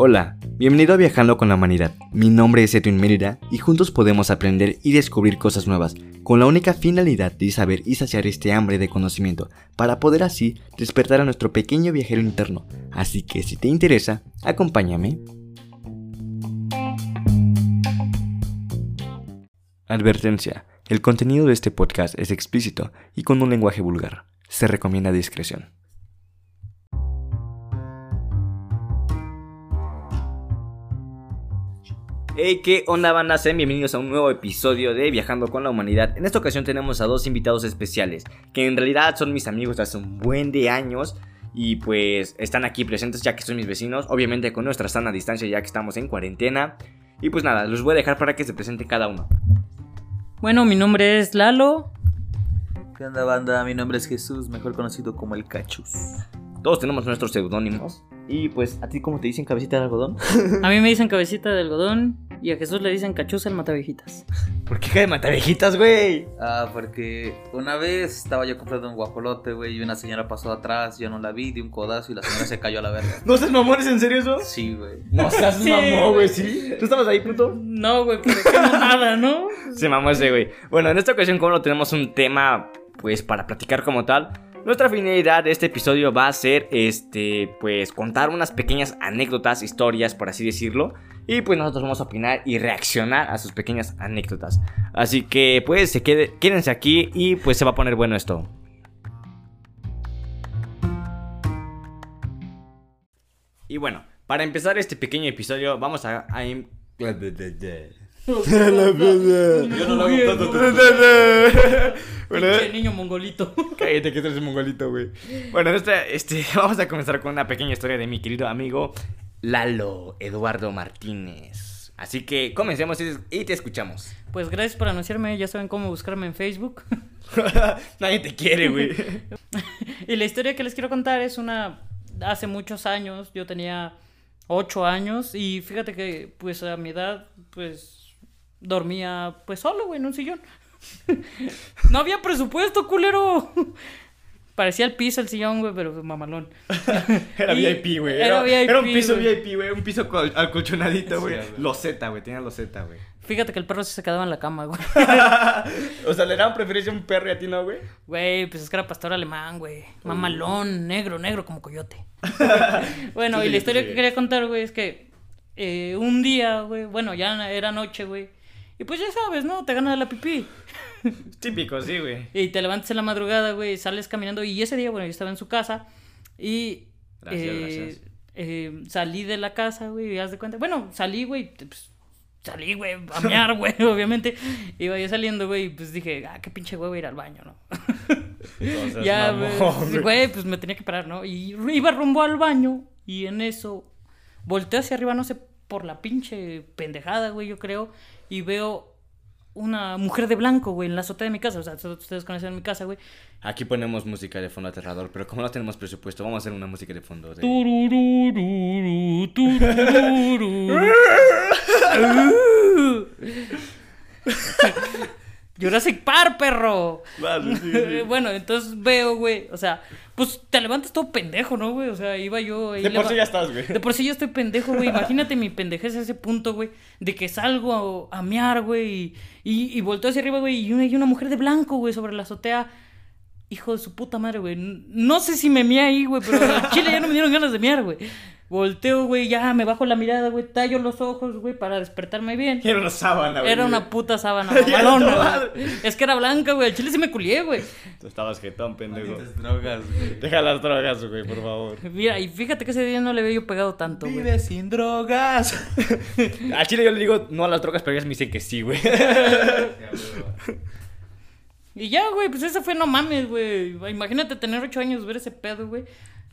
Hola, bienvenido a Viajando con la Humanidad. Mi nombre es Edwin Mérida y juntos podemos aprender y descubrir cosas nuevas, con la única finalidad de saber y saciar este hambre de conocimiento, para poder así despertar a nuestro pequeño viajero interno. Así que si te interesa, acompáñame. Advertencia. El contenido de este podcast es explícito y con un lenguaje vulgar. Se recomienda discreción. Hey, ¿qué onda banda? Sean bienvenidos a un nuevo episodio de Viajando con la Humanidad. En esta ocasión tenemos a dos invitados especiales, que en realidad son mis amigos de hace un buen de años y pues están aquí presentes ya que son mis vecinos, obviamente con nuestra sana distancia ya que estamos en cuarentena. Y pues nada, los voy a dejar para que se presente cada uno. Bueno, mi nombre es Lalo. ¿Qué onda banda? Mi nombre es Jesús, mejor conocido como el Cachus. Todos tenemos nuestros seudónimos. Y pues, ¿a ti cómo te dicen cabecita de algodón? A mí me dicen cabecita de algodón y a Jesús le dicen cachuza el matavejitas. ¿Por qué cae matavejitas, güey? Ah, porque una vez estaba yo comprando un guajolote, güey, y una señora pasó atrás, yo no la vi, di un codazo y la señora se cayó a la verga. ¿No seas mamón, ¿es en serio eso? Sí, güey. No seas Sí, mamón, güey. ¿sí? ¿Tú estabas ahí, puto? No, güey, pero qué nada, ¿no? Se mamó ese, güey. Bueno, en esta ocasión, como no tenemos un tema, pues, para platicar como tal, nuestra finalidad de este episodio va a ser, este, pues, contar unas pequeñas anécdotas, historias, por así decirlo. Y pues nosotros vamos a opinar y reaccionar a sus pequeñas anécdotas. Así que, pues, se quede, quédense aquí y pues se va a poner bueno esto. Y bueno, para empezar este pequeño episodio, vamos a... a Yo no lo hago tanto. Bueno, Pinche niño mongolito. Cállate que tú eres mongolito, güey. Bueno, esta, este, vamos a comenzar con una pequeña historia de mi querido amigo Lalo Eduardo Martínez. Así que comencemos y y te escuchamos. Pues gracias por anunciarme, ya saben cómo buscarme en Facebook. Nadie te quiere, güey. Y la historia que les quiero contar es una... Hace muchos años, yo tenía 8 años y fíjate que pues a mi edad pues dormía pues solo, güey, en un sillón. No había presupuesto, culero. Parecía el piso el sillón, güey, pero mamalón. Era Y- VIP, güey. era Era, era un VIP, piso. VIP, güey. Un piso col- acolchonadito, güey. Sí, güey. loseta, güey. Tenía loseta, güey. Fíjate que el perro sí se quedaba en la cama, güey. o sea, le daban preferencia a un perro y a ti no, güey. Güey, pues es que era pastor alemán, güey. Mamalón, negro, negro como coyote. bueno, Sí, y la historia sí. que quería contar, güey, es que eh, un día, güey, bueno, ya era noche, güey. Y pues ya sabes, ¿no? Te gana la pipí. Típico, sí, güey. Y te levantas en la madrugada, güey, sales caminando. Y ese día, bueno, yo estaba en su casa. Y. Gracias, eh, gracias. eh, salí de la casa, güey, y haz de cuenta. Bueno, salí, güey. pues, salí, güey, a mear, güey, obviamente. Iba yo saliendo, güey, y pues dije, ah, qué pinche huevo ir al baño, ¿no? Ya, pues, güey. güey, pues me tenía que parar, ¿no? Y iba rumbo al baño. Y en eso. Volteo hacia arriba, no sé, por la pinche pendejada, güey, yo creo. Y veo una mujer de blanco, güey, en la azotea de mi casa. O sea, ustedes conocen mi casa, güey. Aquí ponemos música de fondo aterrador, pero como no tenemos presupuesto, vamos a hacer una música de fondo. de-. Jurassic Park, perro. Vale, sí, sí. bueno, entonces veo, güey. O sea, pues te levantas todo pendejo, ¿no, güey? O sea, iba yo. ahí De por sí ya estás, güey. De por sí yo estoy pendejo, güey. Imagínate mi pendejez a ese punto, güey. De que salgo a, a mear, güey. Y, y, y volteo hacia arriba, güey. Y una, y una mujer de blanco, güey, sobre la azotea. Hijo de su puta madre, güey. No sé si me meé ahí, güey. Pero al chile ya no me dieron ganas de mear, güey. Volteo, güey. Ya me bajo la mirada, güey. Tallo los ojos, güey, para despertarme bien. Era una sábana, güey. Era una puta sábana mamalona. Es que era blanca, güey. Al chile sí me culié, güey. Tú estabas jetón, pendejo. Malditas drogas, güey. Deja las drogas, güey, por favor. Mira, y fíjate que ese día no le había yo pegado tanto, güey. Vive sin drogas. A Chile yo le digo no a las drogas, pero ellas me dicen que sí, güey. Y ya, güey, pues eso fue no mames, güey. Imagínate tener ocho años, ver ese pedo, güey.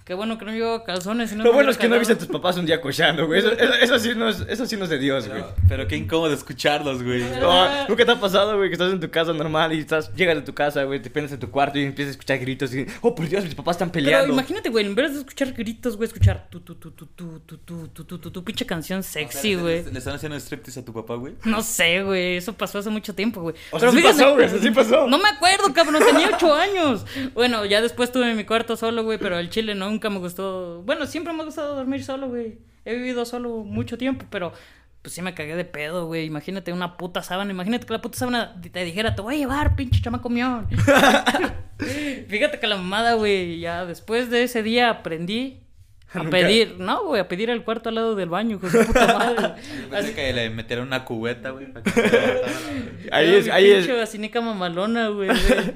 Qué bueno que no llevo calzones. y Lo bueno es que no viste a tus papás un día cochando, güey. Eso, eso, eso sí no es, eso sí no es de Dios, güey. Pero, pero qué incómodo escucharlos, güey. No, ¿Nunca te ha pasado, güey, que estás en tu casa normal y estás, llegas de tu casa, güey, te prendes en tu cuarto y empiezas a escuchar gritos y, oh, por Dios, mis papás están Pero peleando. imagínate, güey, en vez de escuchar gritos, güey, escuchar tu, tu, tu, tu, tu, tu, tu, tu, tu, tu, tu, pinche canción sexy, ¿Le- güey. ¿Le, le están haciendo striptease a tu papá, güey? No sé, güey, eso pasó hace mucho tiempo, güey. O sea, sí pasó, güey, eso sí pasó. No me acuerdo, cabrón, tenía ocho años. Bueno, ya después estuve en mi cuarto solo, güey, pero el chile no, nunca me gustó. Bueno, siempre me ha gustado dormir solo, güey. He vivido solo mucho tiempo, pero pues sí me cagué de pedo, güey. Imagínate una puta sábana. Imagínate que la puta sábana te dijera, te voy a llevar, pinche chamaco mión. Fíjate que la mamada, güey, ya después de ese día aprendí a Nunca- pedir, no, güey, a pedir al cuarto al lado del baño, con su puta madre. Pensé que le metieron una cubeta, güey. para que se Ahí es, ahí es. pinche vacinica mamalona, güey. De,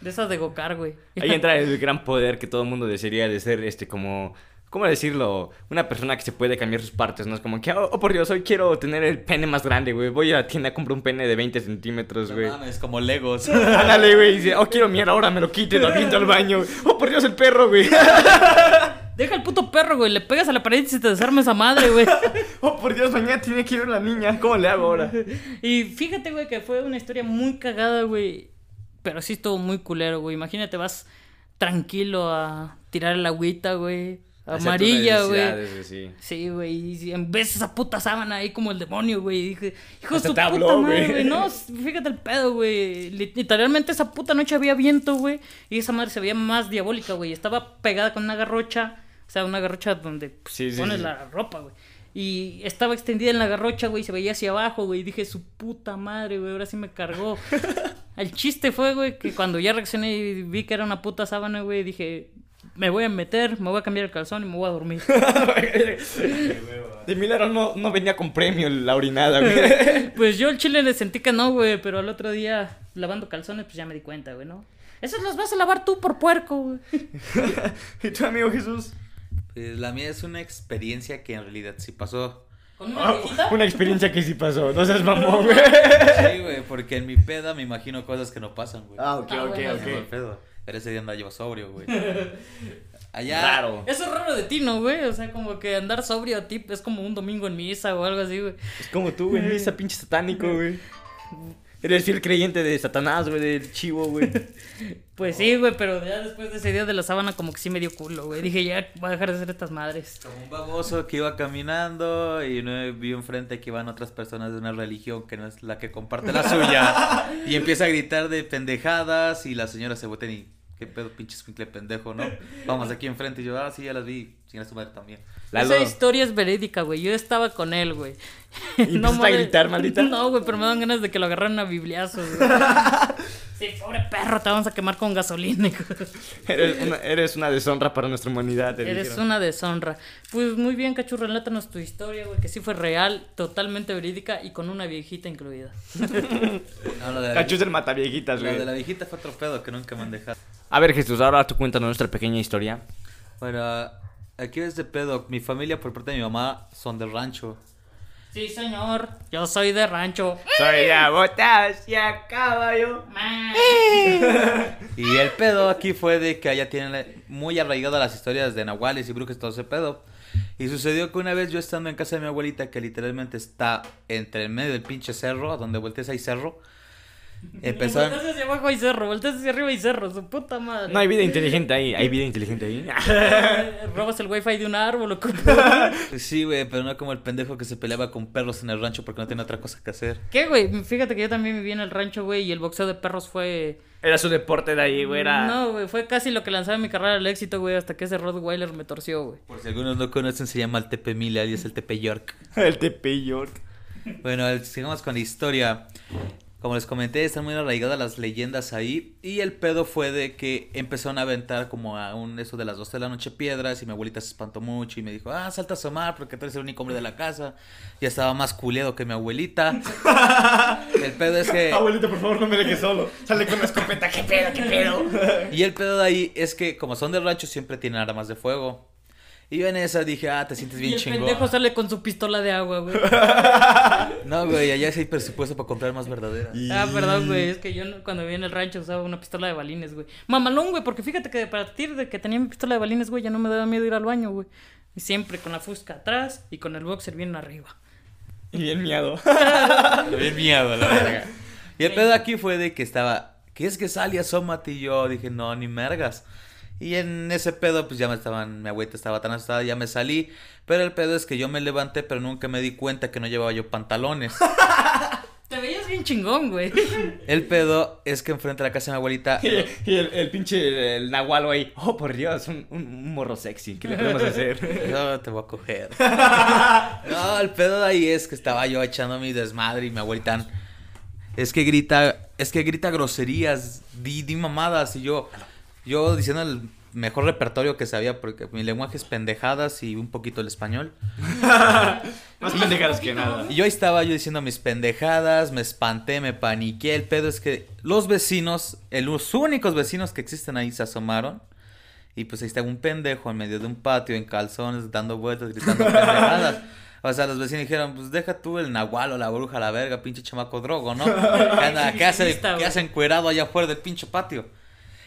de esas de gocar, güey. Ahí entra el gran poder que todo el mundo desearía de ser, este, como... ¿Cómo decirlo? Una persona que se puede cambiar sus partes, ¿no? Es como que, oh, oh, por Dios, hoy quiero tener el pene más grande, güey. Voy a la tienda, compro un pene de 20 centímetros, No güey. mames, como Legos. Ándale, güey. y Dice, oh, quiero mierda, ahora me lo quito y lo aviento al baño. Oh, por Dios, el perro, güey. Deja el puto perro, güey. Le pegas a la pared y se te desarma esa madre, güey. Oh, por Dios, mañana tiene que ir la niña. ¿Cómo le hago ahora? Y fíjate, güey, que fue una historia muy cagada, güey. Pero sí estuvo muy culero, güey. Imagínate, vas tranquilo a tirar el agüita, güey. Amarilla, güey. Sí. Sí, güey. Y en vez esa puta sábana ahí como el demonio, güey. y Dije, hijo de su puta habló, madre, güey. No, fíjate el pedo, güey. Lit- Literalmente esa puta noche había viento, güey. Y esa madre se veía más diabólica, güey. Estaba pegada con una garrocha. O sea, una garrocha donde pues, Sí, pones sí. la ropa, güey. Y estaba extendida en la garrocha, güey. Se veía hacia abajo, güey. Y dije, su puta madre, güey. Ahora sí me cargó. el chiste fue, güey, que cuando ya reaccioné y vi que era una puta sábana, güey, dije, me voy a meter, me voy a cambiar el calzón y me voy a dormir. De milagro no, no venía con premio la orinada, güey. Pues yo el chile le sentí que no, güey, pero al otro día lavando calzones, pues ya me di cuenta, güey, ¿no? Esos los vas a lavar tú por puerco, güey. ¿Y tu amigo Jesús? Pues la mía es una experiencia que en realidad sí pasó. ¿Con una Ah, viejita? una experiencia que sí pasó. No seas mamón, güey. Sí, güey, porque en mi peda me imagino cosas que no pasan, güey. Ah, ok, Ah, ok, bueno, ok. pedo. Pero ese día andaba yo sobrio, güey. Allá. Raro. Eso es raro de ti, ¿no, güey? O sea, como que andar sobrio a ti es como un domingo en misa o algo así, güey. Es como tú, güey. Esa pinche satánico, güey. Eres fiel creyente de Satanás, güey, del chivo, güey. Pues sí, güey, pero ya después de ese día de la sábana como que sí me dio culo, güey. Dije, ya voy a dejar de hacer estas madres. Como un baboso que iba caminando y no vi enfrente que iban otras personas de una religión que no es la que comparte la suya. y empieza a gritar de pendejadas y la señora se voltea y... ¿Qué pedo, pinche escuincle pendejo, no? Vamos aquí enfrente. Y yo, ah, sí, ya las vi. Sin su madre también. Lalo. Esa historia es verídica, güey. Yo estaba con él, güey. ¿Y empezaste a gritar, maldita? No, güey, pero me dan ganas de que lo agarraran a bibliazos, güey. Sí, pobre perro, te vamos a quemar con gasolina. hijo. Eres una, eres una deshonra para nuestra humanidad. te Eres dijeron. una deshonra. Pues muy bien, Cachu, relátanos tu historia, güey, que sí fue real, totalmente verídica y con una viejita incluida. No, lo de la, Cachus del mataviejitas, lo de la güey. viejita fue otro pedo que nunca me han dejado. A ver, Jesús, ahora tú cuéntanos nuestra pequeña historia. Bueno, aquí es de pedo. Mi familia por parte de mi mamá son del rancho. Sí, señor, yo soy de rancho. Soy la botas y a caballo. Y el pedo aquí fue de que allá tienen muy arraigadas las historias de nahuales y brujas y todo ese pedo. Y sucedió que una vez yo estando en casa de mi abuelita, que literalmente está entre el medio del pinche cerro, donde voltees hay cerro, empezaron... Volteas hacia abajo hay cerro, volteas hacia arriba hay cerro, su puta madre. No hay vida inteligente ahí. ¿Hay vida inteligente ahí? Robas el wifi de un árbol o cómo? Sí, güey, pero no como el pendejo que se peleaba con perros en el rancho porque no tenía otra cosa que hacer. ¿Qué, güey? Fíjate que yo también viví en el rancho, güey, y el boxeo de perros fue... Era su deporte de ahí, güey. Era... No, güey, fue casi lo que lanzaba mi carrera al éxito, güey, hasta que ese Rottweiler me torció, güey. Por si algunos no conocen, se llama el Tepe Mila y es el Tepe York. El TP York. Bueno, sigamos con la historia. Como les comenté, están muy arraigadas las leyendas ahí. Y el pedo fue de que empezaron a aventar como a un eso de las 12 de la noche piedras. Y mi abuelita se espantó mucho y me dijo, ah, salta a asomar porque tú eres el único hombre de la casa. Ya estaba más culeado que mi abuelita. el pedo es que. Abuelita, por favor, no me dejes solo. Sale con la escopeta. ¿Qué pedo, qué pedo? Y el pedo de ahí es que, como son de rancho, siempre tienen armas de fuego. Y yo en esa dije, ah, te sientes Y bien el chingón. pendejo sale con su pistola de agua, güey. No, güey, allá sí hay presupuesto para comprar más verdaderas. Ah, perdón, güey. Es que yo cuando vivía en el rancho usaba una pistola de balines, güey. Mamalón, güey, porque fíjate que a partir de que tenía mi pistola de balines, güey, ya no me daba miedo ir al baño, güey. Y siempre con la fusca atrás y con el boxer bien arriba. Y bien miado. Bien miedo, la verga. Y el pedo aquí fue de que estaba, ¿qué es que sale? Asómate. Y yo dije, no, ni mergas. Y en ese pedo, pues ya me estaban, mi abuelita estaba tan asustada, ya me salí. Pero el pedo es que yo me levanté, pero nunca me di cuenta que no llevaba yo pantalones. ¿Te veías bien chingón, güey. El pedo es que enfrente de la casa de mi abuelita. Y, y el, el pinche el nahual, güey. Oh, por Dios, un, un, un morro sexy. ¿Qué le podemos hacer? No, te voy a coger. No, el pedo de ahí es que estaba yo echando mi desmadre y mi abuelita. Es que grita, es que grita groserías, di, di mamadas y yo, yo diciendo el mejor repertorio que sabía porque mi lenguaje es pendejadas y un poquito el español. Más pendejadas que nada. Y yo ahí estaba yo diciendo mis pendejadas, me espanté, me paniqué. El pedo es que los vecinos, el- los únicos vecinos que existen ahí se asomaron. Y pues ahí estaba un pendejo en medio de un patio en calzones, dando vueltas, gritando pendejadas. O sea, los vecinos dijeron, pues deja tú el nahual o la bruja, la verga, pinche chamaco drogo, ¿no? ¿Qué, anda- qué hace, qué hace encuerado allá afuera del pinche patio?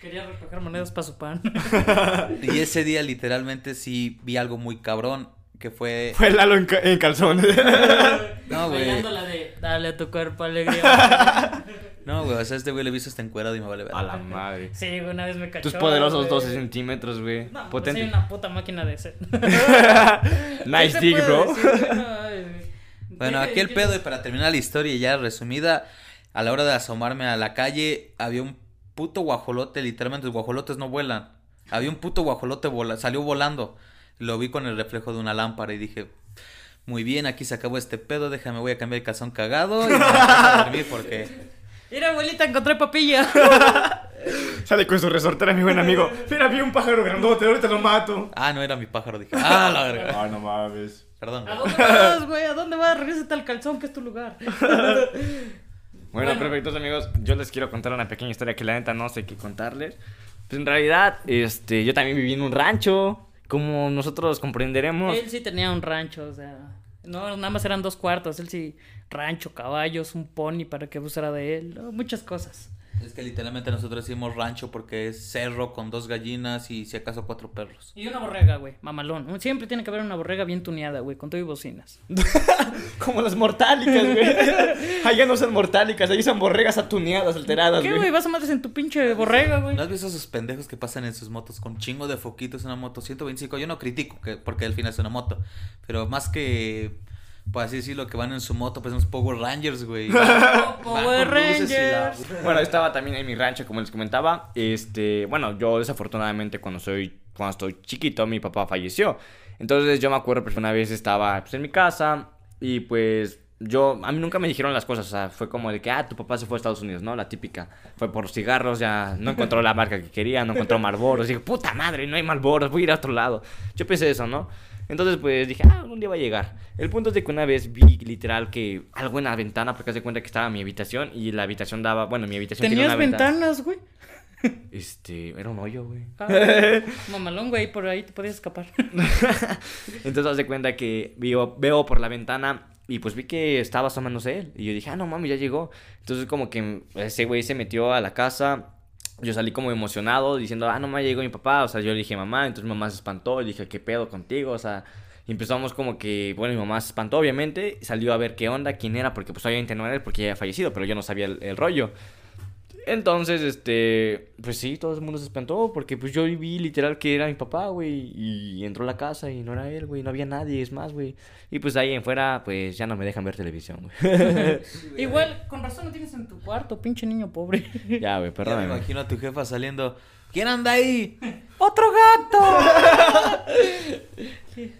Quería recoger monedas para su pan. Y ese día literalmente sí vi algo muy cabrón, que fue... Fue Lalo en, ca- en calzones. No, güey. De Dale a tu cuerpo alegría. No, güey, o sea, este güey le he visto hasta encuerado y me vale ver. A la madre. Sí, güey, una vez me cachó. Tus poderosos güey. 12 centímetros, güey. No, pues Potente. soy una puta máquina de ser. nice ¿Qué se dig, puede bro. decir? No. Bueno, aquí el pedo, y para terminar la historia ya resumida, a la hora de asomarme a la calle, había un puto guajolote, literalmente los guajolotes no vuelan. Había un puto guajolote, vola- salió volando. Lo vi con el reflejo de una lámpara y dije, muy bien, aquí se acabó este pedo, déjame, voy a cambiar el calzón cagado y me voy a dormir porque... Mira, abuelita, encontré papilla. Sale con su resortera, mi buen amigo. Mira, vi un pájaro grandote, ahorita lo mato. Ah, no era mi pájaro, dije, ah, la verga. Ah, no mames. Perdón. ¿A dónde vas, güey? ¿A dónde vas? Regrésate al calzón, que es tu lugar. Bueno, Bueno. perfectos amigos, yo les quiero contar una pequeña historia que la neta no sé qué contarles. Pues en realidad, este, yo también viví en un rancho, como nosotros comprenderemos. Él sí tenía un rancho, o sea. No, nada más eran dos cuartos. Él sí, rancho, caballos, un pony para que abusara de él. muchas cosas. Es que literalmente nosotros decimos rancho porque es cerro con dos gallinas y si acaso cuatro perros. Y una borrega, güey, mamalón. Siempre tiene que haber una borrega bien tuneada, güey, con todo y bocinas. Como las mortálicas, güey. Allá no son mortálicas, ahí son borregas atuneadas, alteradas, ¿Qué, güey. güey? Vas a madres en tu pinche borrega, güey. ¿No has visto esos pendejos que pasan en sus motos con chingo de foquitos en una moto 125? Yo no critico que, porque al final es una moto, pero más que, por así decirlo, que van en su moto, pues unos Power Rangers, güey. Power la- Rangers. Bueno, estaba también en mi rancho, como les comentaba. Este, bueno, yo desafortunadamente cuando soy, cuando estoy chiquito, mi papá falleció. Entonces yo me acuerdo que una vez estaba pues, en mi casa y pues yo, a mí nunca me dijeron las cosas, o sea, fue como de que, ah, tu papá se fue a Estados Unidos, ¿no? La típica. Fue por cigarros, ya no encontró la marca que quería, no encontró Marlboros. Dije, puta madre, no hay Marlboros, voy a ir a otro lado. Yo pensé eso, ¿no? Entonces, pues dije, ah, un día va a llegar. El punto es de que una vez vi literal que algo en la ventana, porque hace cuenta que estaba mi habitación y la habitación daba, bueno, mi habitación tenía ¿Tenías una ventana. ventanas, güey? Este, era un hoyo, güey. Ah, mamalón, güey, por ahí te podías escapar. Entonces, haz de cuenta que veo, veo por la ventana y pues vi que estaba asomándose él. Y yo dije, ah, no mames, ya llegó. Entonces, como que ese güey se metió a la casa. Yo salí como emocionado diciendo, ah, no me llegó mi papá. O sea, yo le dije, mamá. Entonces, mi mamá se espantó. Y dije, ¿qué pedo contigo? O sea, y empezamos como que, bueno, mi mamá se espantó, obviamente. Salió a ver qué onda, quién era, porque pues obviamente no era él, porque ya había fallecido, pero yo no sabía el rollo. Entonces, este, pues sí, todo el mundo se espantó porque pues yo vi literal que era mi papá, güey, y entró a la casa y no era él, güey, no había nadie, es más, güey. Y pues ahí en fuera, pues ya no me dejan ver televisión, güey. Igual, con razón no tienes en tu cuarto, pinche niño pobre. ya, güey, Ya me imagino a tu jefa saliendo. ¿Quién anda ahí? ¡Otro gato!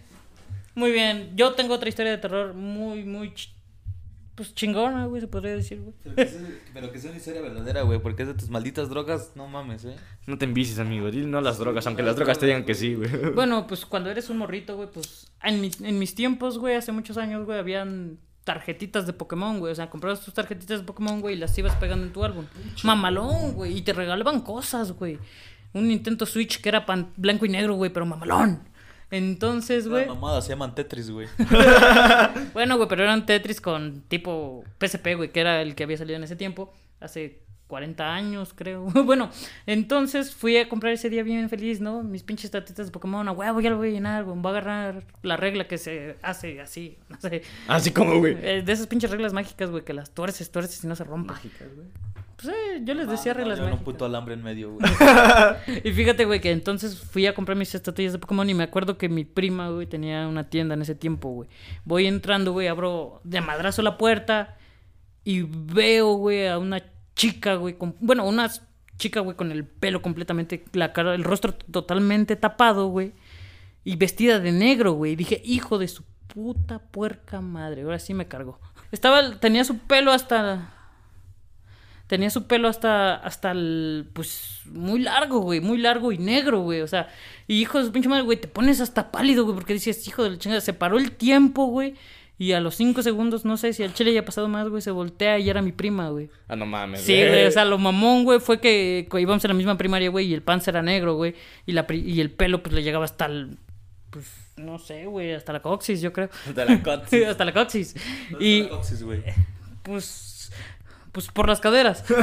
Muy bien, yo tengo otra historia de terror muy, muy, ch- pues chingona, güey, se podría decir, güey. Pero que, sea, pero que sea una historia verdadera, güey, porque es de tus malditas drogas, no mames, eh. No te envicies, amigo, dile no a las drogas, aunque las drogas te digan que sí, güey. Bueno, pues cuando eres un morrito, güey, pues en, mi- en mis tiempos, güey, hace muchos años, güey, habían tarjetitas de Pokémon, güey. O sea, comprabas tus tarjetitas de Pokémon, güey, y las ibas pegando en tu álbum. Mamalón, güey. Y te regalaban cosas, güey. Un Nintendo Switch que era pan- blanco y negro, güey, pero mamalón. Entonces, güey. Las mamadas se llaman Tetris, güey. Bueno, güey, pero eran Tetris con tipo PSP, güey, que era el que había salido en ese tiempo, hace 40 años, creo. bueno, entonces fui a comprar ese día bien feliz, ¿no? Mis pinches tarjetas de Pokémon, a huevo, ya lo voy a llenar, güey. Voy a agarrar la regla que se hace así, no sé. Así como, güey. Eh, de esas pinches reglas mágicas, güey, que las tuerces, tuerces y no se rompen. Mágicas, güey. Pues eh, yo les decía reglas Yo un mágicas. puto alambre en medio, güey. Y fíjate, güey, que entonces fui a comprar mis estatuillas de Pokémon y me acuerdo que mi prima, güey, tenía una tienda en ese tiempo, güey. Voy entrando, güey, abro de madrazo la puerta y veo, güey, a una chica, güey, con, bueno, una chica, güey, con el pelo completamente, la cara, el rostro totalmente tapado, güey, y vestida de negro, güey. Dije, hijo de su puta puerca madre, ahora sí me cargó. Estaba, tenía su pelo hasta tenía su pelo hasta, hasta el, pues, muy largo, güey, muy largo y negro, güey, o sea, y hijo de su pinche madre, güey, te pones hasta pálido, güey, porque dices, hijo de la chingada, se paró el tiempo, güey, y a los cinco segundos, no sé si al chile ya ha pasado más, güey, se voltea y era mi prima, güey. Ah, no mames. Sí, güey, o sea, lo mamón, güey, fue que, íbamos a la misma primaria, güey, y el pan era negro, güey, y, la, pri- y el pelo, pues, le llegaba hasta el, pues, no sé, güey, hasta la coxis, yo creo. Hasta la coxis. hasta la coxis. Y, güey. pues pues por las caderas.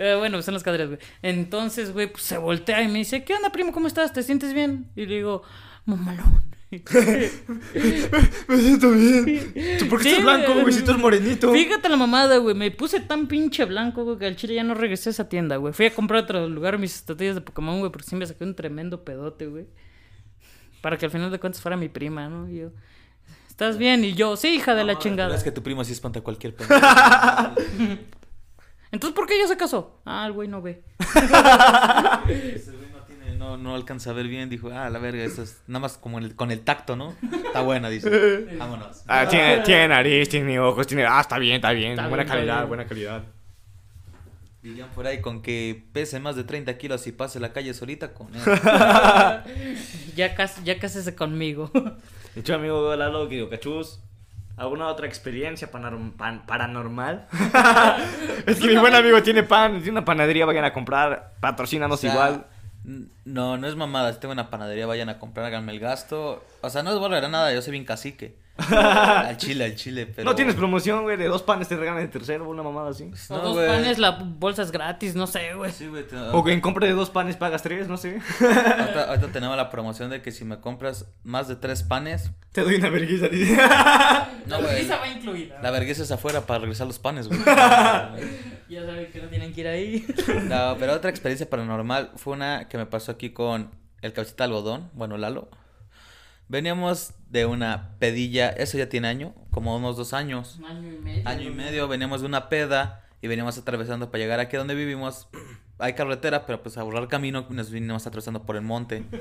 Eh, bueno, son las caderas, güey. Entonces, güey, pues se voltea y me dice, ¿qué onda, primo? ¿Cómo estás? ¿Te sientes bien? Y le digo, mamalón. Me siento bien. ¿Tú por qué Sí, estás blanco, güey. Si tú eres morenito. Fíjate la mamada, güey. Me puse tan pinche blanco, güey, que al chile ya no regresé a esa tienda, güey. Fui a comprar a otro lugar mis estatuillas de Pokémon, güey, porque sí me saqué un tremendo pedote, güey. Para que al final de cuentas fuera mi prima, ¿no? Y yo, ¿estás bien? Y yo, sí, hija de la chingada. Es que tu primo sí espanta a cualquier pedo. Entonces, ¿por qué ella se casó? Ah, el güey no ve. No, no, alcanza a ver bien. Dijo, ah, la verga, eso es nada más como el- con el tacto, ¿no? Está buena, dice. Vámonos. Ah, tiene, tiene nariz, tiene ojos, tiene. Ah, está bien, está bien. Está buena bien, calidad, bien. buena calidad. Dirían por ahí con que pese más de 30 kilos y pase la calle solita con él. Ya casi, ya cásese conmigo. De hecho, amigo Lalo, que digo, cachus. ¿Alguna otra experiencia paranormal? es que mi buen amigo tiene pan, tiene una panadería, vayan a comprar, patrocínanos O sea, igual. No, no es mamada. Si tengo una panadería, vayan a comprar, háganme el gasto. O sea, no es volver a nada, yo soy bien cacique. al chile, al chile, pero. No tienes promoción, güey, de dos panes te regalan de tercero, una mamada así. O No, dos güey. panes, la bolsa es gratis, no sé, güey. Sí, güey. te- O que en compra de dos panes pagas tres, no sé. Ahorita, ahorita tenemos la promoción de que si me compras más de tres panes. Te doy una vergüenza. No, güey. Pizza va incluida. La vergüenza es afuera para regresar los panes, güey. Ya saben que no tienen que ir ahí. No, pero otra experiencia paranormal fue una que me pasó aquí con el cabecita de algodón, bueno, Lalo. Veníamos de una pedilla, eso ya tiene año, como unos dos años. Un año y medio. Año y medio, veníamos de una peda y veníamos atravesando para llegar aquí donde vivimos. Hay carretera, pero pues a ahorrar camino nos vinimos atravesando por el monte.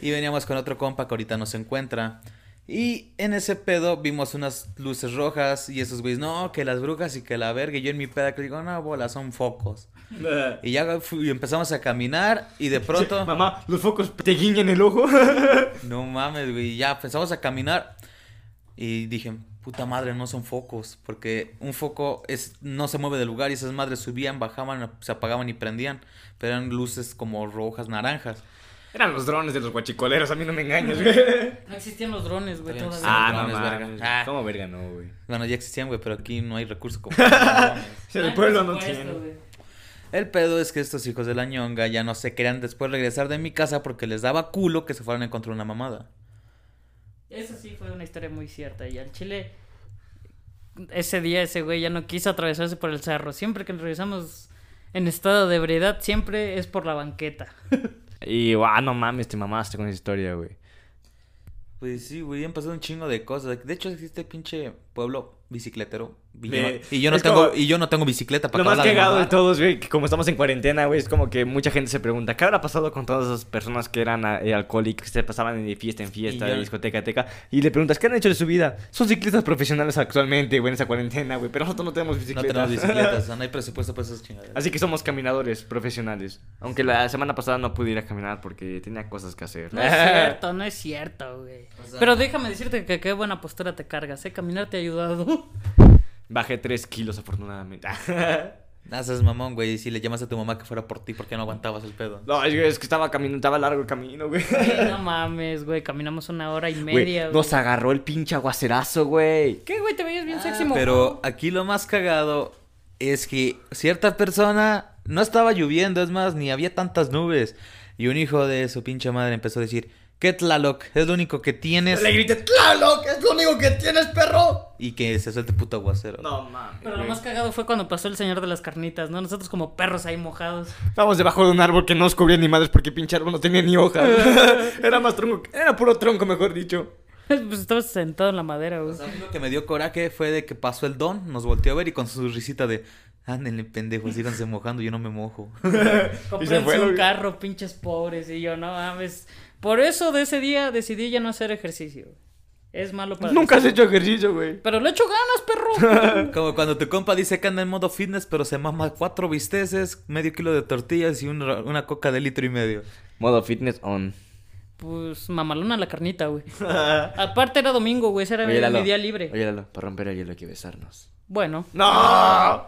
Y veníamos con otro compa que ahorita no se encuentra. Y en ese pedo vimos unas luces rojas y esos güeyes, no, que las brujas y que la verga. Y yo en mi peda que digo, no, bola, son focos. Y ya fui- empezamos a caminar y de pronto... Mamá, los focos te guiñan el ojo. No mames, güey. Ya empezamos a caminar y dije, puta madre, no son focos. Porque un foco es, no se mueve del lugar y esas madres subían, bajaban, se apagaban y prendían. Pero eran luces como rojas, naranjas. Eran los drones de los guachicoleros, a mí no me engañas, güey. No existían los drones, güey, Todavía. Ah, no drones, verga. Ah. ¿Cómo verga no, güey? Bueno, ya existían, güey, pero aquí no hay recursos como... Si el pueblo no tiene. El pedo es que estos hijos de la ñonga ya no se querían después regresar de mi casa porque les daba culo que se fueran a encontrar una mamada. Eso sí fue una historia muy cierta. Y al chile, ese día ese güey ya no quiso atravesarse por el cerro. Siempre que nos regresamos en estado de ebriedad, siempre es por la banqueta. Y, ah, no mames, te mamaste con esa historia, güey. Pues sí, güey, han pasado un chingo de cosas. De hecho, existe pinche pueblo bicicletero. Y yo, De- no, y yo no tengo, como- y yo no tengo bicicleta para Lo más de cagado de mamar. todos, güey, que como estamos en cuarentena, güey, es como que mucha gente se pregunta, ¿qué habrá pasado con todas esas personas que eran eh, alcohólicas, que se pasaban de fiesta en fiesta, de discoteca en teca? Y le preguntas, ¿qué han hecho de su vida? Son ciclistas profesionales actualmente, güey, en esa cuarentena, güey, pero nosotros no tenemos No bicicletas. tenemos bicicletas, o sea, no hay presupuesto para esas chingaderas. Así que somos caminadores profesionales. Aunque la semana pasada no pude ir a caminar porque tenía cosas que hacer. No es cierto, no es cierto, güey. O sea- Pero déjame decirte que qué buena postura te cargas, ¿eh? Caminar te ha ayudado. Bajé 3 kilos afortunadamente. No seas mamón, güey. Si le llamas a tu mamá que fuera por ti, ¿por qué no aguantabas el pedo? no, es que es que estaba caminando, estaba largo el camino, güey. Ay, no mames, güey. Caminamos una hora y media, güey. nos agarró el pinche aguacerazo, güey. ¿Qué, güey? Te veías bien sexy, Ah, mojado. Pero aquí lo más cagado es que cierta persona no estaba lloviendo, es más, ni había tantas nubes. Y un hijo de su pinche madre empezó a decir, ¿qué Tlaloc? Es lo único que tienes. Le grité, ¡Tlaloc! ¡Es lo único que tienes, perro! Y que se suelte puto aguacero. No mames. Pero lo más cagado fue cuando pasó el señor de las carnitas, ¿no? Nosotros como perros ahí mojados. Estábamos debajo de un árbol que no nos cubría ni madres porque pinche árbol no tenía ni hojas. era más tronco, era puro tronco, mejor dicho. pues estabas sentado en la madera, güey. O sea, lo que me dio coraje fue de que pasó el don, nos volteó a ver y con su risita de, ándenle pendejos, síganse mojando, yo no me mojo. Cómprense fue, un carro, pinches pobres. Y yo, no mames. Por eso de ese día decidí ya no hacer ejercicio. Es malo para Nunca has hecho ejercicio, güey. Pero le echo ganas, perro. Como cuando tu compa dice que anda en modo fitness, pero se mama cuatro bisteces, medio kilo de tortillas y una, una coca de litro y medio. Modo fitness on. pues mamalona la carnita, güey. Aparte era domingo, güey. Ese era mi, Oye, Lalo. mi día libre. Oye, Lalo, para romper el hielo hay que besarnos. Bueno. ¡No!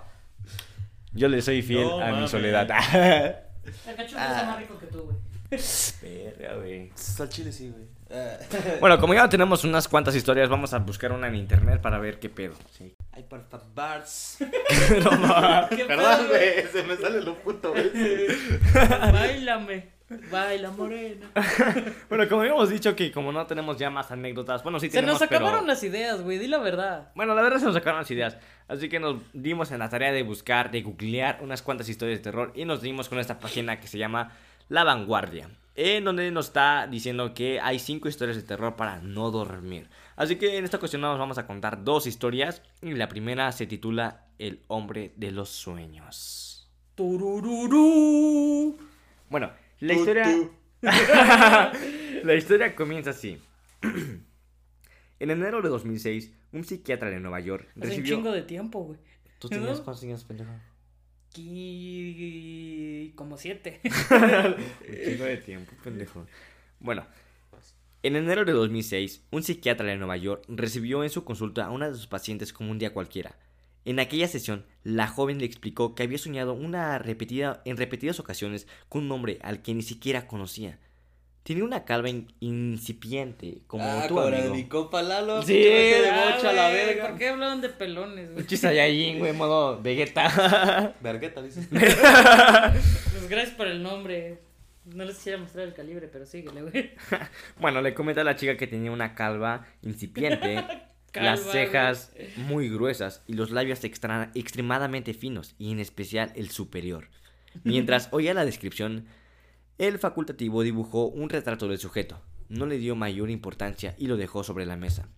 Yo le soy fiel No a mi soledad. El está más rico que tú, güey. Verga, güey. Al chile sí, güey. Bueno, como ya tenemos unas cuantas historias, vamos a buscar una en internet para ver qué pedo. Sí. Ay, por favor. no mames. ¿Qué pedo, güey? se me sale lo puto, güey. Báilame. Baila morena. Bueno, como habíamos dicho que como no tenemos ya más anécdotas, bueno, sí Se tenemos, nos acabaron pero... las ideas, güey. Di la verdad. Bueno, la verdad se nos sacaron las ideas. Así que nos dimos en la tarea de buscar, de googlear unas cuantas historias de terror y nos dimos con esta página que se llama La Vanguardia. En donde nos está diciendo que hay cinco historias de terror para no dormir. Así que en esta ocasión nos vamos a contar dos historias. Y la primera se titula El hombre de los sueños. Turururú. Bueno, la historia. la historia comienza así. en enero de 2006, un psiquiatra de Nueva York Hace un recibió. chingo de tiempo, güey. ¿Tú tenías ¿No? cuántos años, pendejo? Aquí... Como siete. Un chingo de tiempo, pendejo. Bueno, en enero de 2006, un psiquiatra de Nueva York recibió en su consulta a una de sus pacientes como un día cualquiera. En aquella sesión, la joven le explicó que había soñado una repetida, en repetidas ocasiones con un hombre al que ni siquiera conocía. Tenía una calva in- incipiente, como ah, tu como la de amigo. mi compa Lalo. Sí, de Ah, bocha a la verga. ¿Por qué hablaban de pelones, güey? Un Chisayallín, güey, modo Vegeta. Vergueta, dices. Pues gracias por el nombre. No les quisiera mostrar el calibre, pero síguele, güey. bueno, le comenta a la chica que tenía una calva incipiente, Calva, las cejas muy gruesas y los labios extra- extremadamente finos, y en especial el superior. Mientras oía la descripción, el facultativo dibujó un retrato del sujeto. No le dio mayor importancia y lo dejó sobre la mesa.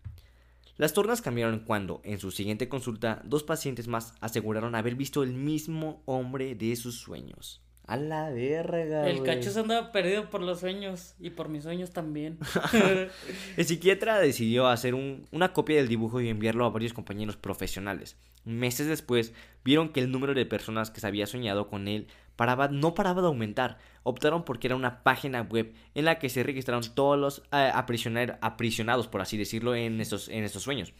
Las tornas cambiaron cuando, en su siguiente consulta, dos pacientes más aseguraron haber visto el mismo hombre de sus sueños. A la verga. El cacho andaba perdido por los sueños y por mis sueños también. El psiquiatra decidió hacer un- una copia del dibujo y enviarlo a varios compañeros profesionales. Meses después, vieron que el número de personas que se había soñado con él paraba, no paraba de aumentar. Optaron porque era una página web en la que se registraron todos los eh, aprisionados, por así decirlo, en estos, en estos sueños.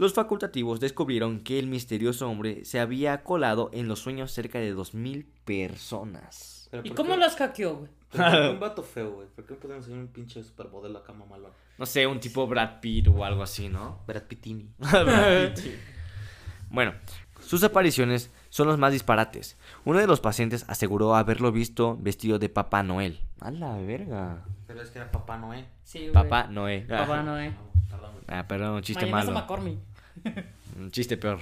Los facultativos descubrieron que el misterioso hombre se había colado en los sueños cerca de 2.000 personas. ¿Y ¿por cómo qué- las hackeó, güey? pero ¿por qué un vato feo, güey. ¿Por qué no podemos ser un pinche supermodelo acá mamalón? No sé, un tipo Brad Pitt o algo así, ¿no? Brad Pittini. Bueno, sus apariciones son los más disparates. Uno de los pacientes aseguró haberlo visto vestido de Papá Noel. A la verga. Pero es que era Papá Noé. Sí, güey. Papá Noé. Papá Noé. Perdón, güey. Ah, perdón, un chiste Mayonesa malo. McCormick. Un chiste peor.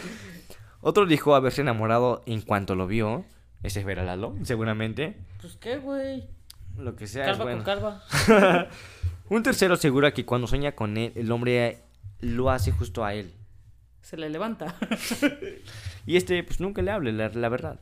Otro dijo haberse enamorado en cuanto lo vio. Ese es Lalo, seguramente. Pues qué, güey. Lo que sea Calva es bueno. con calva. Un tercero asegura que cuando sueña con él, el hombre lo hace justo a él. Se le levanta. Y este, pues nunca le hable, la, la verdad.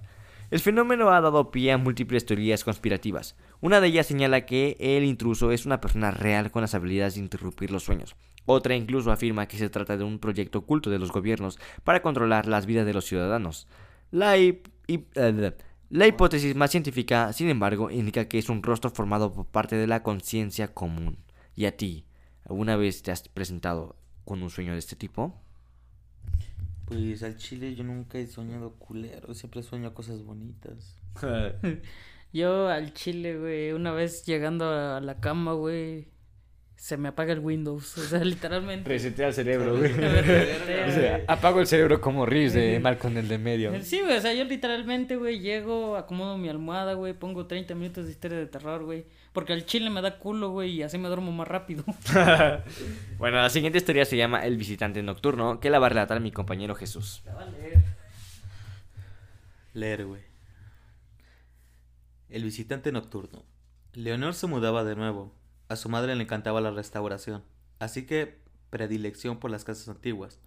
El fenómeno ha dado pie a múltiples teorías conspirativas. Una de ellas señala que el intruso es una persona real con las habilidades de interrumpir los sueños. Otra incluso afirma que se trata de un proyecto oculto de los gobiernos para controlar las vidas de los ciudadanos. La, hip- hip- eh, la hipótesis más científica, sin embargo, indica que es un rostro formado por parte de la conciencia común. ¿Y a ti? ¿Alguna vez te has presentado con un sueño de este tipo? Pues al chile yo nunca he soñado culero. Siempre sueño cosas bonitas. Yo al chile, güey, una vez llegando a la cama, güey, se me apaga el Windows. O sea, literalmente. Resetea el cerebro, güey. O sea, apago el cerebro como Reeves de Malcolm el de medio. Sí, güey, o sea, yo literalmente, güey, llego, acomodo mi almohada, güey, pongo 30 minutos de historia de terror, güey. Porque al chile me da culo, güey, y así me duermo más rápido. bueno, la siguiente historia se llama El visitante nocturno, que la va a relatar mi compañero Jesús. La va a leer. Leer, güey. El visitante nocturno. Leonor se mudaba de nuevo. A su madre le encantaba la restauración. así que predilección por las casas antiguas.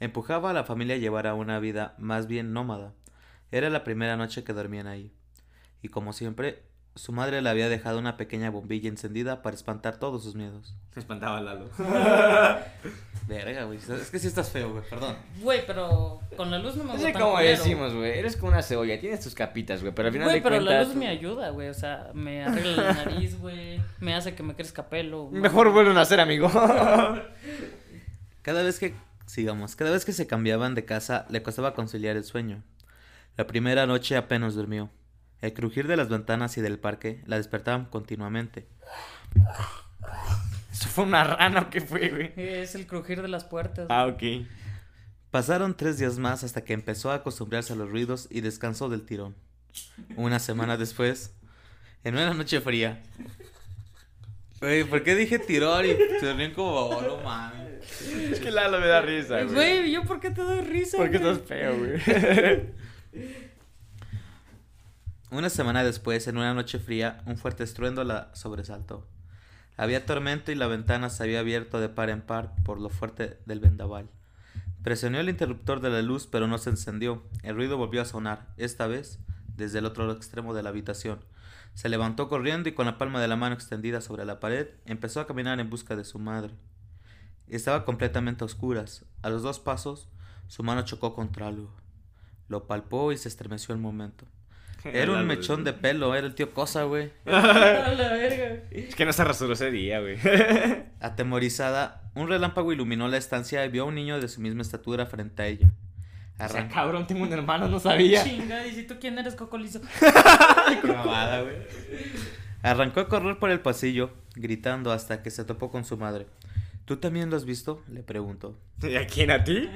Empujaba a la familia a llevar a una vida más bien nómada. Era la primera noche que dormían ahí. Y como siempre, su madre le había dejado una pequeña bombilla encendida para espantar todos sus miedos. Se espantaba Lalo. Verga, güey. Es que sí estás feo, güey. Perdón. Güey, pero con la luz no me No gusta sé tan cómo decimos, güey. Eres como una cebolla, tienes tus capitas, güey. Pero al final Güey, de pero cuentas. la luz me ayuda, güey. O sea, me arregla la nariz, güey. Me hace que me crezca pelo. güey. Mejor vuelven a ser amigo. Cada vez que, sigamos, cada vez que se cambiaban de casa le costaba conciliar el sueño. La primera noche apenas durmió. El crujir de las ventanas y del parque la despertaban continuamente. ¿Eso fue una rana o qué fue, güey? Es el crujir de las puertas. Ah, ok. Pasaron tres días más hasta que empezó a acostumbrarse a los ruidos y descansó del tirón. Una semana después, en una noche fría. Güey, ¿por qué dije tirón y se ríen como "Oh, no mames? Es que Lalo me da risa, güey. Güey, ¿yo por qué te doy risa? Porque güey? estás feo, güey. Una semana después, en una noche fría, un fuerte estruendo la sobresaltó. Había tormenta y la ventana se había abierto de par en par por lo fuerte del vendaval. Presionó el interruptor de la luz, pero no se encendió. El ruido volvió a sonar, esta vez desde el otro extremo de la habitación. Se levantó corriendo y con la palma de la mano extendida sobre la pared, empezó a caminar en busca de su madre. Estaba completamente a oscuras. A los dos pasos, su mano chocó contra algo. Lo palpó y se estremeció un momento. Era un mechón de pelo, era el tío Cosa, güey. A la verga. Es que no se rasuró ese día, güey. Atemorizada, un relámpago iluminó la estancia y vio a un niño de su misma estatura frente a ella. O sea, cabrón, tengo un hermano, no sabía. Chinga, ¿y si tú quién eres, Cocolizo? Qué mamada, güey. Arrancó a correr por el pasillo, gritando hasta que se topó con su madre. ¿Tú también lo has visto? le preguntó. ¿Y a quién? ¿A ti?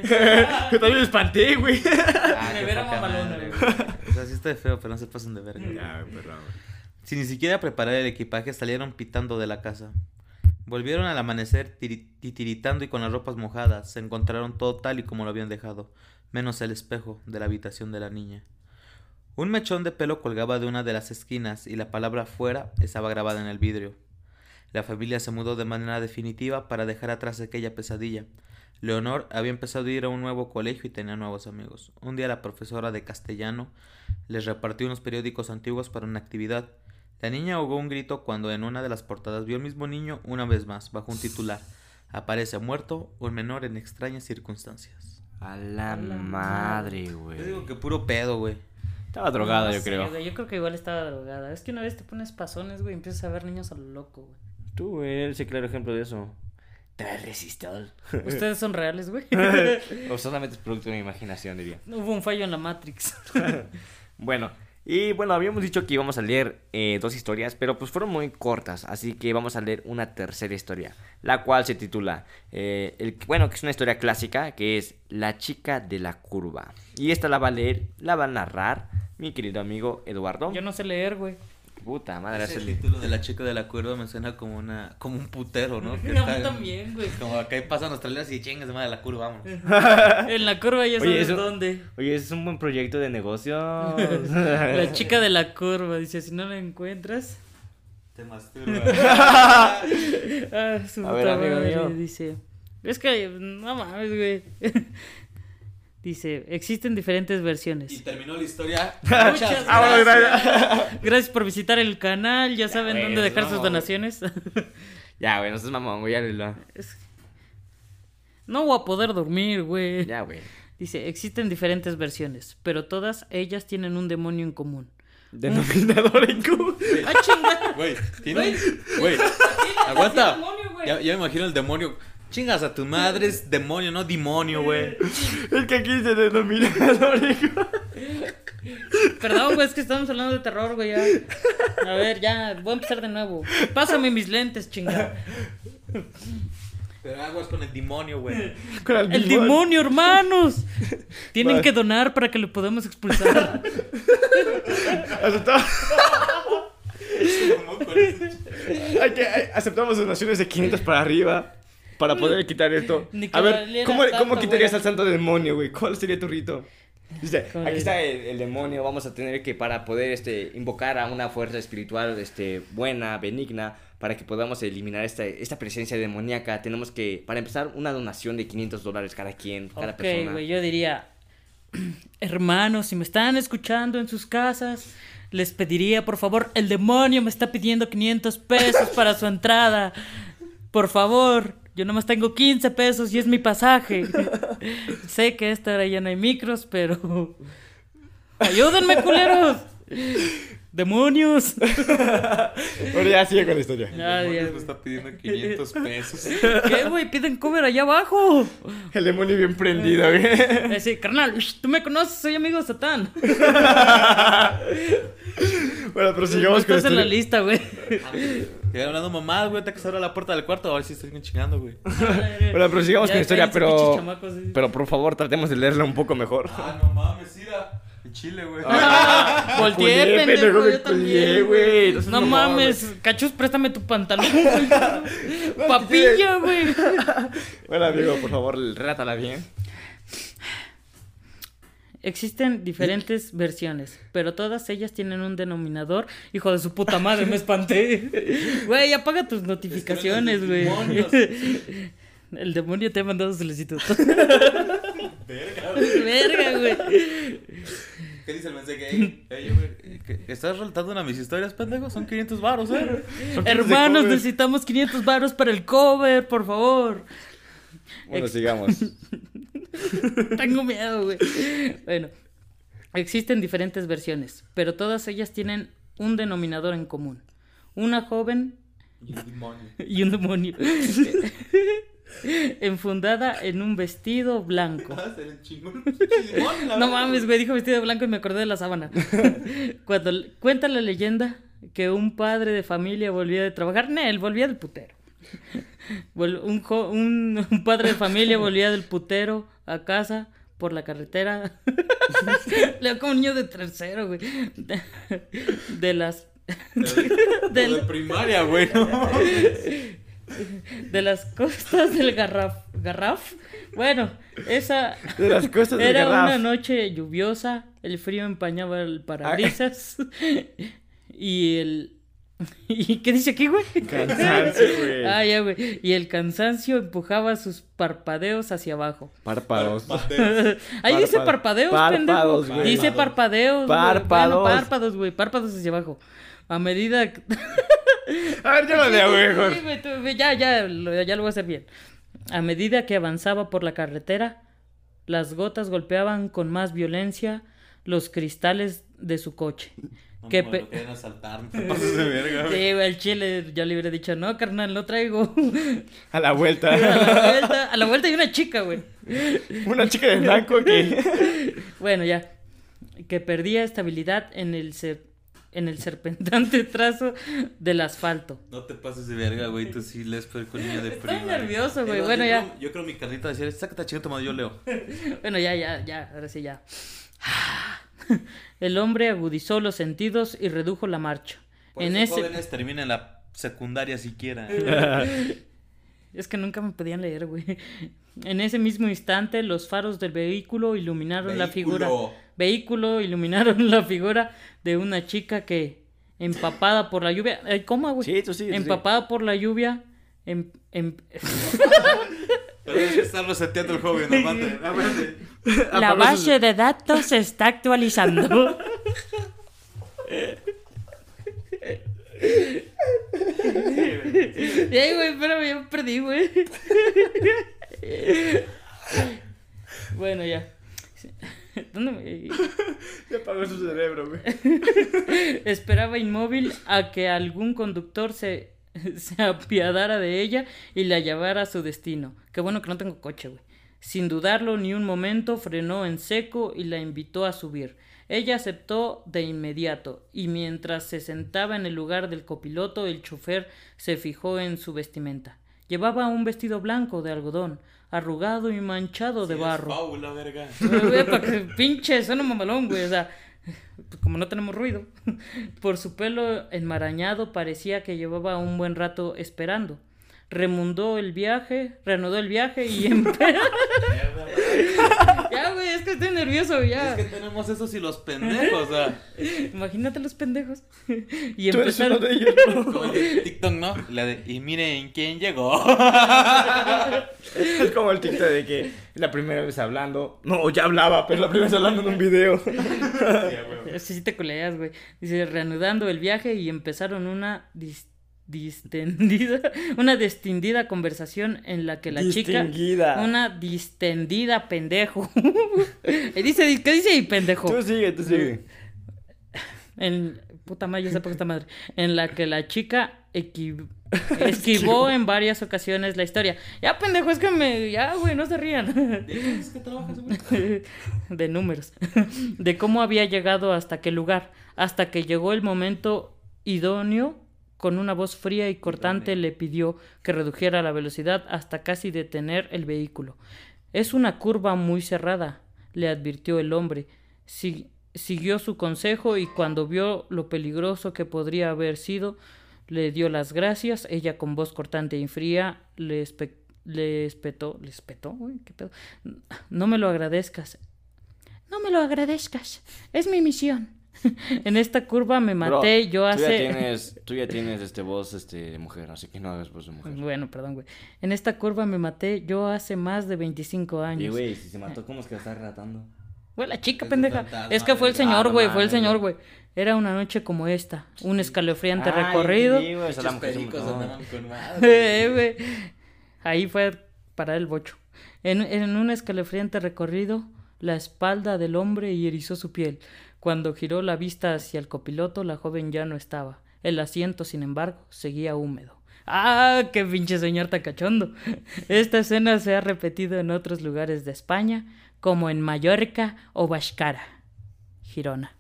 Yo también me espanté, güey. Ah, Me sea, sí está feo, pero no se pasen de verga. Ya. Sin ni siquiera preparar el equipaje, salieron pitando de la casa. Volvieron al amanecer tiri- titiritando y con las ropas mojadas. Se encontraron todo tal y como lo habían dejado, menos el espejo de la habitación de la niña. Un mechón de pelo colgaba de una de las esquinas y la palabra fuera estaba grabada en el vidrio. La familia se mudó de manera definitiva para dejar atrás aquella pesadilla. Leonor había empezado a ir a un nuevo colegio y tenía nuevos amigos. Un día la profesora de castellano les repartió unos periódicos antiguos para una actividad. La niña ahogó un grito cuando en una de las portadas vio al mismo niño una vez más, bajo un titular. Aparece muerto un menor en extrañas circunstancias. A la A la madre, Yo güey. digo que puro pedo, güey. Estaba drogada, No yo creo. güey, Yo creo que igual estaba drogada. Es que una vez te pones pasones, güey, y empiezas a ver niños a lo loco, güey. Tú, güey, eres el claro ejemplo de eso. Trae resistol. Ustedes son reales, güey. o solamente es producto de mi imaginación, diría. Hubo un fallo en la Matrix. Bueno, y bueno, habíamos dicho que íbamos a leer eh, dos historias, pero pues fueron muy cortas, así que vamos a leer una tercera historia, la cual se titula, eh, el, bueno, que es una historia clásica, que es La chica de la curva. Y esta la va a leer, la va a narrar mi querido amigo Eduardo. Yo no sé leer, güey. Puta madre, Ese es el- título de la chica de la curva me suena como una como un putero, ¿no? Que A está también, güey. Como acá pasan los trailers y chingas de madre la curva, vámonos. En la curva ya Oye, sabes eso- dónde. Oye, ese es un buen proyecto de negocio. La chica de la curva dice, si no la encuentras... Te masturba. Ah, su A ver, puta amigo madre, mío. Dice, es que no mames, güey. Dice, existen diferentes y versiones. terminó la historia. Muchas Ah, bueno, gracias. Gracias por visitar el canal. Ya saben güey, dónde dejar sus donaciones. ya, güey, no seas mamón, güey, ya léelo. Es- No voy a poder dormir, güey. Ya, güey. Dice, existen diferentes versiones, pero todas ellas tienen un demonio en común. Denominador en común. ¡Ah, chinga! Güey, tiene Güey. aguanta. demonio, güey. Ya, ya me imagino el demonio. Chingas a tu madre, es demonio, no demonio, güey. Es que aquí se denominador en común. Perdón, güey, es que estamos hablando de terror, güey. ya. A ver, ya, voy a empezar de nuevo. Pásame mis lentes, chinga. Pero aguas con el demonio, güey. Con El demonio, hermanos. Tienen Vale. que donar para que lo podamos expulsar. Aceptamos donaciones de 500 para arriba para poder quitar esto. A ver, ¿cómo, ¿cómo quitarías al santo demonio, güey? ¿Cuál sería tu rito? Dice, ¿Cómo aquí está el, el demonio, vamos a tener que para poder este invocar a una fuerza espiritual este buena, benigna, para que podamos eliminar esta, esta presencia demoníaca, tenemos que para empezar una donación de 500 dólares cada quien, cada Ok, persona. güey, yo diría, hermanos, si me están escuchando en sus casas, les pediría, por favor, el demonio me está pidiendo 500 pesos para su entrada. Por favor, yo nomás tengo 15 pesos y es mi pasaje. sé que a esta hora ya no hay micros, pero... ¡Ayúdenme, culeros! ¡Demonios! Bueno, ya sigue con la historia. Ya, me güey. está pidiendo 500 pesos. ¿Qué, güey? Piden cover allá abajo. El demonio bien prendido, güey. Eh, sí, carnal, tú me conoces, soy amigo de Satán. Bueno, pero No sigamos con la estás en la historia. lista, güey. Llegan hablando mamadas, güey, te que se abre la puerta del cuarto, a ver si estoy bien chingando, güey. Bueno, pero sigamos Ya con la historia, pero chamacos, sí. pero por favor, tratemos de leerla un poco mejor. Ah, no mames, mira. El chile, güey. Ah, volteé, pendejo, yo también, güey. güey. No no mames, cachus, préstame tu pantalón, güey. Papilla, güey. Bueno, amigo, por favor, relátala bien. Existen diferentes versiones, pero todas ellas tienen un denominador. Hijo de su puta madre, me espanté. Güey, apaga tus notificaciones, güey. demonios. El demonio te ha mandado solicitud. Verga, Verga, güey. ¿Qué dice el mensaje ahí? Ey, güey, ¿qué- ¿Estás relatando una de mis historias, pendejo? Son 500 varos, ¿eh? Hermanos, necesitamos 500 varos para el cover, por favor. Bueno, Ex- sigamos. Tengo miedo, güey. Bueno, existen diferentes versiones, pero todas ellas tienen un denominador en común. Una joven Y un demonio. y un demonio. enfundada en un vestido blanco. Ah, le la No mames, güey, dijo vestido blanco y me acordé de la sábana. Cuando cuenta la leyenda que un padre de familia volvía de trabajar, no, él volvía del putero. Un, jo- un, un padre de familia volvía del putero a casa por la carretera. Leo como un niño de tercero, güey. De, de las de primaria, güey. no. de las costas del Garraf. ¿Garraf? Bueno, esa De las costas del era Garraf. una noche lluviosa, el frío empañaba el parabrisas y el ¿Y qué dice aquí, güey? Cansancio, güey. Ah, ya, güey. Y el cansancio empujaba sus parpadeos hacia abajo. Párpados. Ahí dice parpadeos, Párpados, pendejo. güey. Dice parpadeos. güey. Párpados. Bueno, párpados, güey. Párpados hacia abajo. A medida que... A ver, yo lo leo mejor. Ya, ya, lo, ya lo voy a hacer bien. A medida que avanzaba por la carretera, las gotas golpeaban con más violencia los cristales de su coche. No, que no, pe- lo asaltar, no te pases de verga, güey. Sí, güey, al chile yo le hubiera dicho, no, carnal, no traigo. A la a, vuelta. la vuelta, a la vuelta hay una chica, güey. Una chica de blanco que. Bueno, ya. Que perdía estabilidad en el, cer- en el serpentante trazo del asfalto. No te pases de verga, güey. Tú sí lees con niño de Estoy primaria. nervioso, güey. Bueno, yo ya. creo- yo creo mi carnita decía, sácate chica tu madre, yo leo. Bueno, ya, ya, ya, ahora sí, ya. El hombre agudizó los sentidos y redujo la marcha. Por en ese... jóvenes terminen la secundaria siquiera. Es que nunca me podían leer, güey. En ese mismo instante, los faros del vehículo iluminaron la figura. Vehículo. Iluminaron la figura de una chica que, empapada por la lluvia. Ay, ¿Cómo, güey? Sí, tú sí, tú sí. Empapada por la lluvia. em- em- Pero es que está reseteando el joven, aguante, aguante. la base de datos se está actualizando. Ey, güey, ya me perdí, güey. bueno, ya. ¿Dónde me... Se apagó su cerebro, güey. Esperaba inmóvil a que algún conductor se, se apiadara de ella y la llevara a su destino. Qué bueno que no tengo coche, güey. Sin dudarlo ni un momento, frenó en seco y la invitó a subir. Ella aceptó de inmediato, y mientras se sentaba en el lugar del copiloto, el chofer se fijó en su vestimenta. Llevaba un vestido blanco de algodón, arrugado y manchado de barro. Verga. Güey, para que pinche suena mamalón, güey. O sea, pues, como no tenemos ruido. Por su pelo enmarañado parecía que llevaba un buen rato esperando. Remundó el viaje, reanudó el viaje y, empe- Ya, güey, es que estoy nervioso, ya. Es que tenemos esos y los pendejos, o sea. Imagínate los pendejos. Y Tú eres uno empezaron. de ellos, ¿no? Como el de TikTok, ¿no? La de, y miren quién llegó. Es como el TikTok de que la primera vez hablando. No, ya hablaba, pero la primera vez hablando en un video. Sí, sí te coleas, güey. Dice, reanudando el viaje y empezaron una dis- distendida, una distendida conversación en la que la Distinguida. chica, una distendida pendejo. Dice, ¿qué dice ahí, pendejo? Tú sigue, tú sigue. En, puta madre, ya sé por qué esta madre. En la que la chica equi- esquivó en varias ocasiones la historia. Ya, pendejo, es que me, ya, güey, no se rían. Es que trabajas, güey. de números, de cómo había llegado hasta aquel lugar, hasta que llegó el momento idóneo, con una voz fría y cortante le pidió que redujera la velocidad hasta casi detener el vehículo. Es una curva muy cerrada, le advirtió el hombre. Si- siguió su consejo y cuando vio lo peligroso que podría haber sido, le dio las gracias. Ella con voz cortante y fría le, espe- le espetó, le espetó, Uy, ¿qué pedo? No me lo agradezcas. No me lo agradezcas. Es mi misión. en esta curva me maté Bro, yo Tú hace... ya tienes, tú ya tienes este voz este, de mujer, así que no hagas voz de mujer. Bueno, perdón, güey. En esta curva me maté yo hace más de 25 años. Y güey, si se mató, ¿cómo es que la estás relatando? Fue la chica, Es pendeja. fantasma Es que fue el del señor, güey. Fue el señor, güey. güey. Era una noche como esta. Un escalofriante Ay, recorrido. sí, güey. Eh, güey. Ahí fue para el bocho. En, en un escalofriante recorrido, la espalda del hombre y erizó su piel. Cuando giró la vista hacia el copiloto, la joven ya no estaba. El asiento, sin embargo, seguía húmedo. ¡Ah, qué pinche señor tan cachondo! Esta escena se ha repetido en otros lugares de España, como en Mallorca o Bascara. Girona.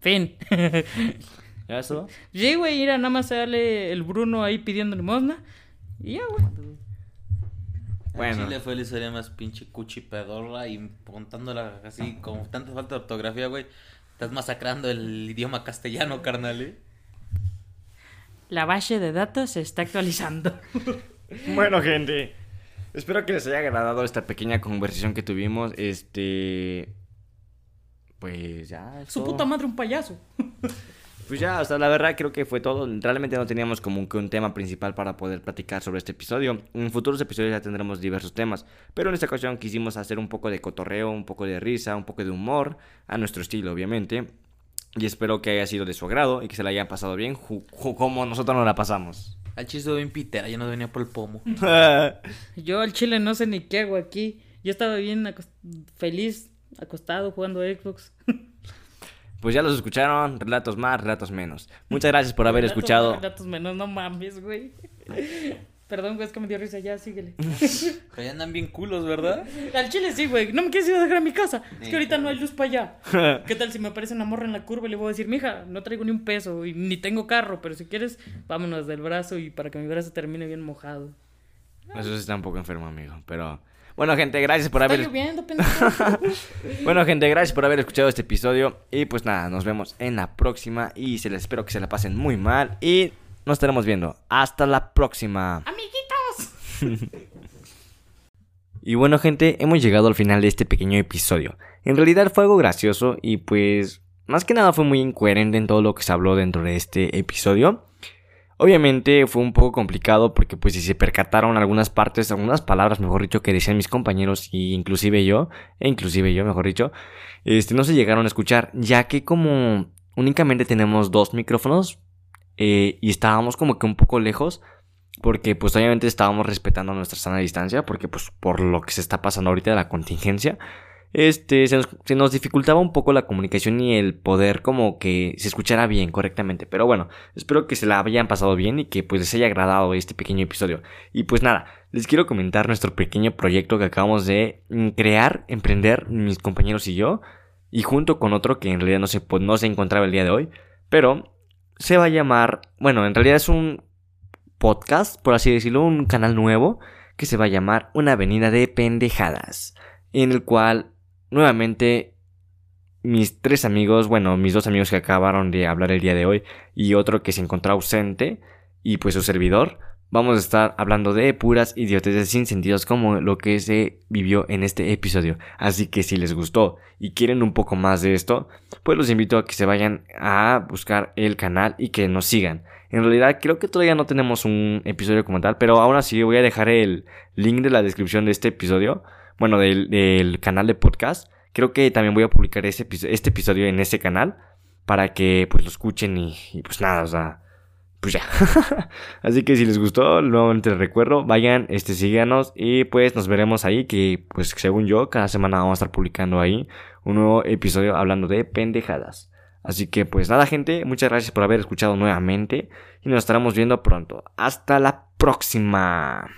Fin. ¿Ya eso? Sí, güey, mira, nada más sale el Bruno ahí pidiendo limosna. Y ya, güey. Bueno. Chile fue la historia más pinche cuchi pedorra y contándola así con tanta falta de ortografía, güey. Estás masacrando el idioma castellano, carnal, ¿eh? La base de datos se está actualizando. Bueno, gente. Espero que les haya agradado esta pequeña conversación que tuvimos. Este. Pues ya. Su todo. puta madre, un payaso. Pues ya, o sea, la verdad creo que fue todo. Realmente no teníamos como que un tema principal para poder platicar sobre este episodio. En futuros episodios ya tendremos diversos temas. Pero en esta ocasión quisimos hacer un poco de cotorreo, un poco de risa, un poco de humor. A nuestro estilo, obviamente. Y espero que haya sido de su agrado y que se la hayan pasado bien, como nosotros nos la pasamos. Al chiste bien pitera, ya no venía por el pomo. Yo al chile no sé ni qué hago aquí. Yo estaba bien feliz, acostado, jugando Xbox. Pues ya los escucharon, relatos más, relatos menos. Muchas gracias por haber Relatos escuchado. más, relatos menos, no mames, güey. Perdón, güey, es que me dio risa, ya, síguele. Pero ya andan bien culos, ¿verdad? Al chile sí, güey. No me quieres ir a dejar a mi casa. Es que ahorita no hay luz para allá. ¿Qué tal si me aparece una morra en la curva y le voy a decir, mija, no traigo ni un peso y ni tengo carro, pero si quieres, vámonos del brazo y para que mi brazo termine bien mojado. Eso sí está un poco enfermo, amigo. Pero bueno, gente, gracias por haber lloviendo. Bueno, gente, gracias por haber escuchado este episodio. Y pues nada, nos vemos en la próxima. Y se les espero que se la pasen muy mal. Y nos estaremos viendo. Hasta la próxima. Amiguitos. Y bueno, gente, hemos llegado al final de este pequeño episodio. En realidad fue algo gracioso y pues más que nada fue muy incoherente en todo lo que se habló dentro de este episodio. Obviamente fue un poco complicado porque pues si se percataron algunas partes, algunas palabras, mejor dicho, que decían mis compañeros y inclusive yo, e inclusive yo, mejor dicho, este no se llegaron a escuchar, ya que como únicamente tenemos dos micrófonos eh, y estábamos como que un poco lejos, porque pues obviamente estábamos respetando nuestra sana distancia, porque pues por lo que se está pasando ahorita de la contingencia, este, se nos, dificultaba un poco la comunicación y el poder como que se escuchara bien, correctamente. Pero bueno, espero que se la hayan pasado bien y que pues les haya agradado este pequeño episodio. Y pues nada, les quiero comentar nuestro pequeño proyecto que acabamos de mm, crear, emprender mis compañeros y yo. Y junto con otro que en realidad no se, pues, no se encontraba el día de hoy. Pero se va a llamar, bueno, en realidad es un podcast, por así decirlo, un canal nuevo que se va a llamar Una Avenida de Pendejadas, en el cual nuevamente mis tres amigos, bueno, mis dos amigos que acabaron de hablar el día de hoy y otro que se encontró ausente y pues su servidor, vamos a estar hablando de puras idioteces sin sentidos como lo que se vivió en este episodio. Así que si les gustó y quieren un poco más de esto, pues los invito a que se vayan a buscar el canal y que nos sigan. En realidad creo que todavía no tenemos un episodio como tal, pero aún así voy a dejar el link de la descripción de este episodio, bueno, del, canal de podcast. Creo que también voy a publicar este, este episodio en ese canal para que pues lo escuchen y, y pues nada, o sea, pues ya. Así que si les gustó, nuevamente les recuerdo, vayan, este, síganos y pues nos veremos ahí, que pues según yo, cada semana vamos a estar publicando ahí un nuevo episodio hablando de pendejadas. Así que pues nada gente, muchas gracias por haber escuchado nuevamente y nos estaremos viendo pronto. Hasta la próxima.